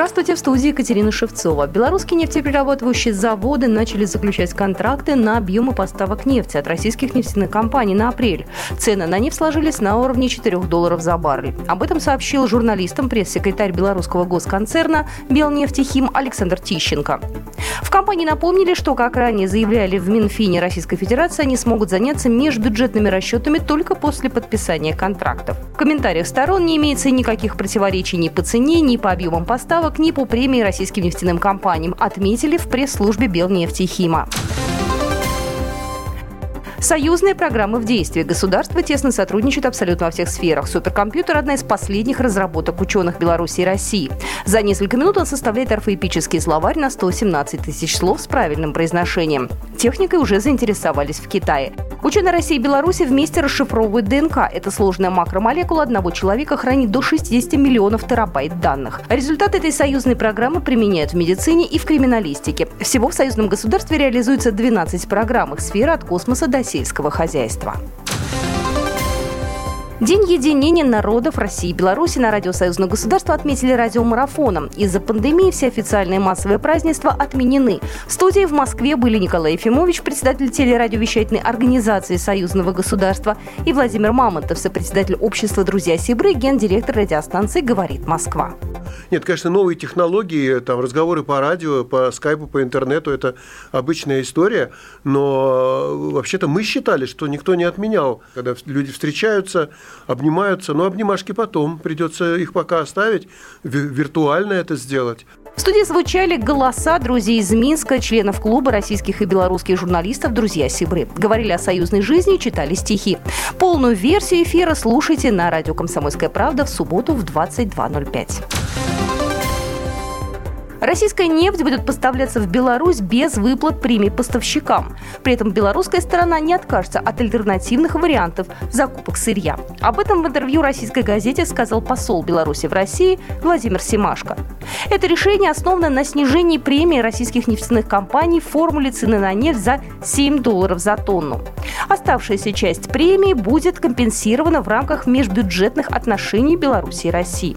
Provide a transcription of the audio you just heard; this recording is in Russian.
Здравствуйте, в студии Екатерина Шевцова. Белорусские нефтеперерабатывающие заводы начали заключать контракты на объемы поставок нефти от российских нефтяных компаний на апрель. Цены на нефть сложились на уровне 4 долларов за баррель. Об этом сообщил журналистам пресс-секретарь белорусского госконцерна «Белнефтехим» Александр Тищенко. В компании напомнили, что, как ранее заявляли в Минфине Российской Федерации, они смогут заняться межбюджетными расчетами только после подписания контрактов. В комментариях сторон не имеется никаких противоречий ни по цене, ни по объемам поставок, поставок ни по премии российским нефтяным компаниям, отметили в пресс-службе Белнефти Хима. Союзные программы в действии. Государство тесно сотрудничает абсолютно во всех сферах. Суперкомпьютер – одна из последних разработок ученых Беларуси и России. За несколько минут он составляет орфоэпический словарь на 117 тысяч слов с правильным произношением. Техникой уже заинтересовались в Китае. Ученые России и Беларуси вместе расшифровывают ДНК. Эта сложная макромолекула одного человека хранит до 60 миллионов терабайт данных. Результаты этой союзной программы применяют в медицине и в криминалистике. Всего в союзном государстве реализуется 12 программ их сферы от космоса до сельского хозяйства. День единения народов России и Беларуси на радио Союзного государства отметили радиомарафоном. Из-за пандемии все официальные массовые празднества отменены. В студии в Москве были Николай Ефимович, председатель телерадиовещательной организации Союзного государства, и Владимир Мамонтов, сопредседатель общества «Друзья Сибры», гендиректор радиостанции «Говорит Москва». Нет, конечно, новые технологии, там, разговоры по радио, по скайпу, по интернету – это обычная история, но вообще-то мы считали, что никто не отменял, когда люди встречаются, обнимаются, но обнимашки потом, придется их пока оставить, виртуально это сделать. В студии звучали голоса друзей из Минска, членов клуба российских и белорусских журналистов «Друзья Сибры». Говорили о союзной жизни читали стихи. Полную версию эфира слушайте на радио «Комсомольская правда» в субботу в 22.05. Российская нефть будет поставляться в Беларусь без выплат премий поставщикам. При этом белорусская сторона не откажется от альтернативных вариантов закупок сырья. Об этом в интервью российской газете сказал посол Беларуси в России Владимир Семашко. Это решение основано на снижении премии российских нефтяных компаний в формуле цены на нефть за 7 долларов за тонну. Оставшаяся часть премии будет компенсирована в рамках межбюджетных отношений Беларуси и России.